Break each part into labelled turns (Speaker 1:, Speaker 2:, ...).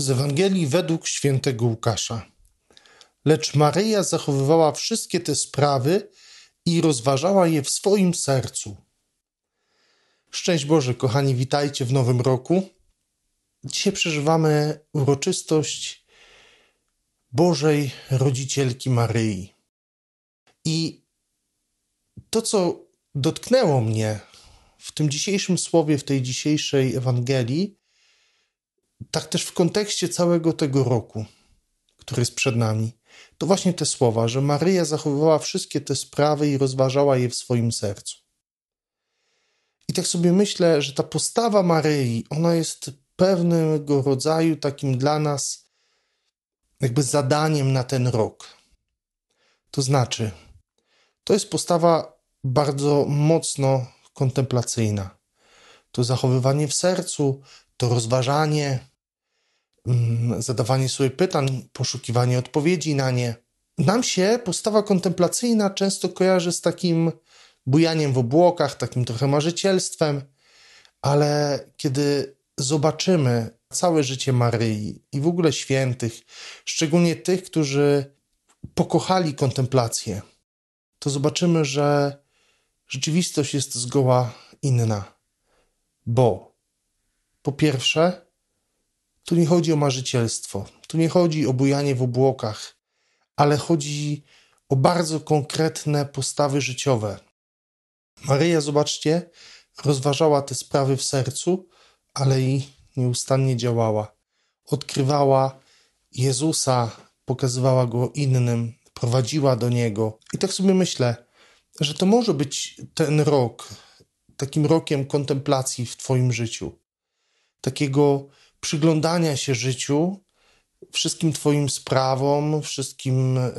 Speaker 1: Z Ewangelii według świętego Łukasza. Lecz Maryja zachowywała wszystkie te sprawy i rozważała je w swoim sercu. Szczęść Boże, kochani, witajcie w nowym roku. Dzisiaj przeżywamy uroczystość Bożej Rodzicielki Maryi. I to, co dotknęło mnie w tym dzisiejszym słowie, w tej dzisiejszej Ewangelii, tak też w kontekście całego tego roku, który jest przed nami, to właśnie te słowa, że Maryja zachowywała wszystkie te sprawy i rozważała je w swoim sercu. I tak sobie myślę, że ta postawa Maryi, ona jest pewnego rodzaju takim dla nas jakby zadaniem na ten rok. To znaczy, to jest postawa bardzo mocno kontemplacyjna. To zachowywanie w sercu, to rozważanie, zadawanie sobie pytań, poszukiwanie odpowiedzi na nie. Nam się postawa kontemplacyjna często kojarzy z takim bujaniem w obłokach, takim trochę marzycielstwem, ale kiedy zobaczymy całe życie Maryi i w ogóle świętych, szczególnie tych, którzy pokochali kontemplację, to zobaczymy, że rzeczywistość jest zgoła inna. Bo po pierwsze, tu nie chodzi o marzycielstwo, tu nie chodzi o bujanie w obłokach, ale chodzi o bardzo konkretne postawy życiowe. Maryja, zobaczcie, rozważała te sprawy w sercu, ale i nieustannie działała. Odkrywała Jezusa, pokazywała go innym, prowadziła do niego. I tak sobie myślę, że to może być ten rok, takim rokiem kontemplacji w Twoim życiu, takiego przyglądania się życiu, wszystkim Twoim sprawom, wszystkim e,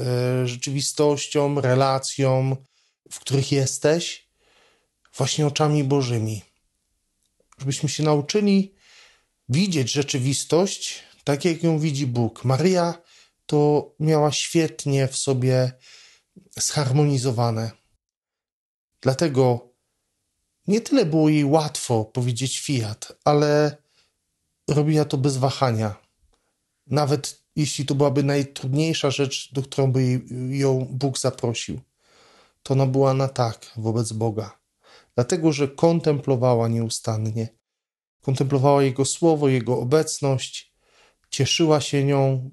Speaker 1: rzeczywistościom, relacjom, w których jesteś, właśnie oczami Bożymi. Żebyśmy się nauczyli widzieć rzeczywistość tak, jak ją widzi Bóg. Maryja to miała świetnie w sobie zharmonizowane. Dlatego nie tyle było jej łatwo powiedzieć fiat, ale robiła to bez wahania. Nawet jeśli to byłaby najtrudniejsza rzecz, do którą by ją Bóg zaprosił, to ona była na tak wobec Boga. Dlatego, że kontemplowała nieustannie. Kontemplowała Jego słowo, Jego obecność, cieszyła się nią,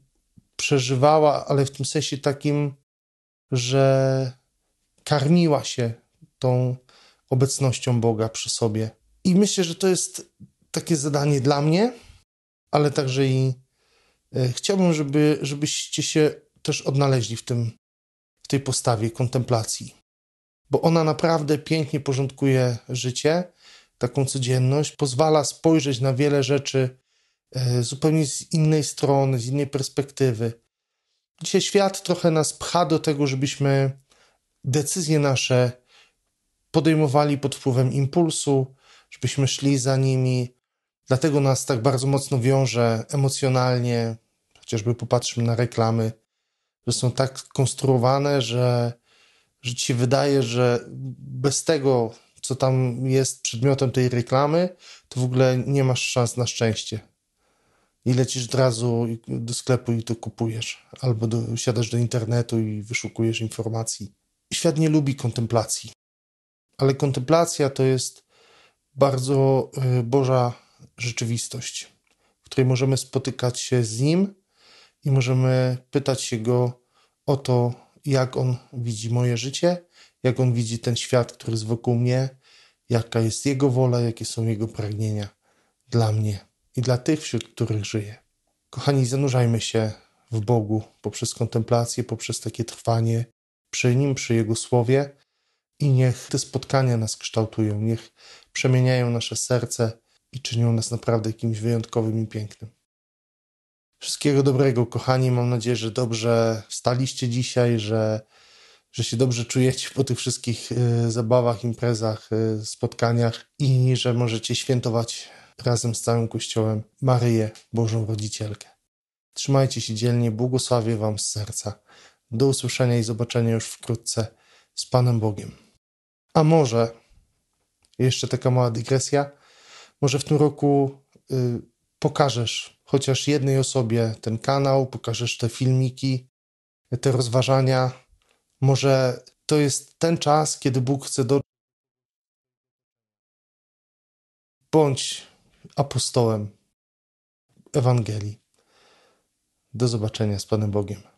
Speaker 1: przeżywała, ale w tym sensie takim, że karmiła się tą obecnością Boga przy sobie. I myślę, że to jest takie zadanie dla mnie, ale także i e, chciałbym, żeby, żebyście się też odnaleźli w tym, w tej postawie kontemplacji, bo ona naprawdę pięknie porządkuje życie, taką codzienność, pozwala spojrzeć na wiele rzeczy e, zupełnie z innej strony, z innej perspektywy. Dzisiaj świat trochę nas pcha do tego, żebyśmy decyzje nasze podejmowali pod wpływem impulsu, żebyśmy szli za nimi. Dlatego nas tak bardzo mocno wiąże emocjonalnie, chociażby popatrzmy na reklamy, że są tak konstruowane, że, że ci się wydaje, że bez tego, co tam jest przedmiotem tej reklamy, to w ogóle nie masz szans na szczęście. I lecisz od razu do sklepu i to kupujesz, albo do, siadasz do internetu i wyszukujesz informacji. Świat nie lubi kontemplacji ale kontemplacja to jest bardzo y, Boża rzeczywistość, w której możemy spotykać się z Nim i możemy pytać się Go o to, jak On widzi moje życie, jak On widzi ten świat, który jest wokół mnie, jaka jest Jego wola, jakie są Jego pragnienia dla mnie i dla tych, wśród których żyję. Kochani, zanurzajmy się w Bogu poprzez kontemplację, poprzez takie trwanie przy Nim, przy Jego Słowie i niech te spotkania nas kształtują, niech przemieniają nasze serce i czynią nas naprawdę kimś wyjątkowym i pięknym. Wszystkiego dobrego, kochani. Mam nadzieję, że dobrze staliście dzisiaj, że, że się dobrze czujecie po tych wszystkich y, zabawach, imprezach, y, spotkaniach i że możecie świętować razem z całym Kościołem Maryję, Bożą Rodzicielkę. Trzymajcie się dzielnie, błogosławię Wam z serca. Do usłyszenia i zobaczenia już wkrótce z Panem Bogiem. A może, jeszcze taka mała dygresja, może w tym roku y, pokażesz chociaż jednej osobie ten kanał, pokażesz te filmiki, te rozważania. Może to jest ten czas, kiedy Bóg chce do. Bądź apostołem Ewangelii. Do zobaczenia z Panem Bogiem.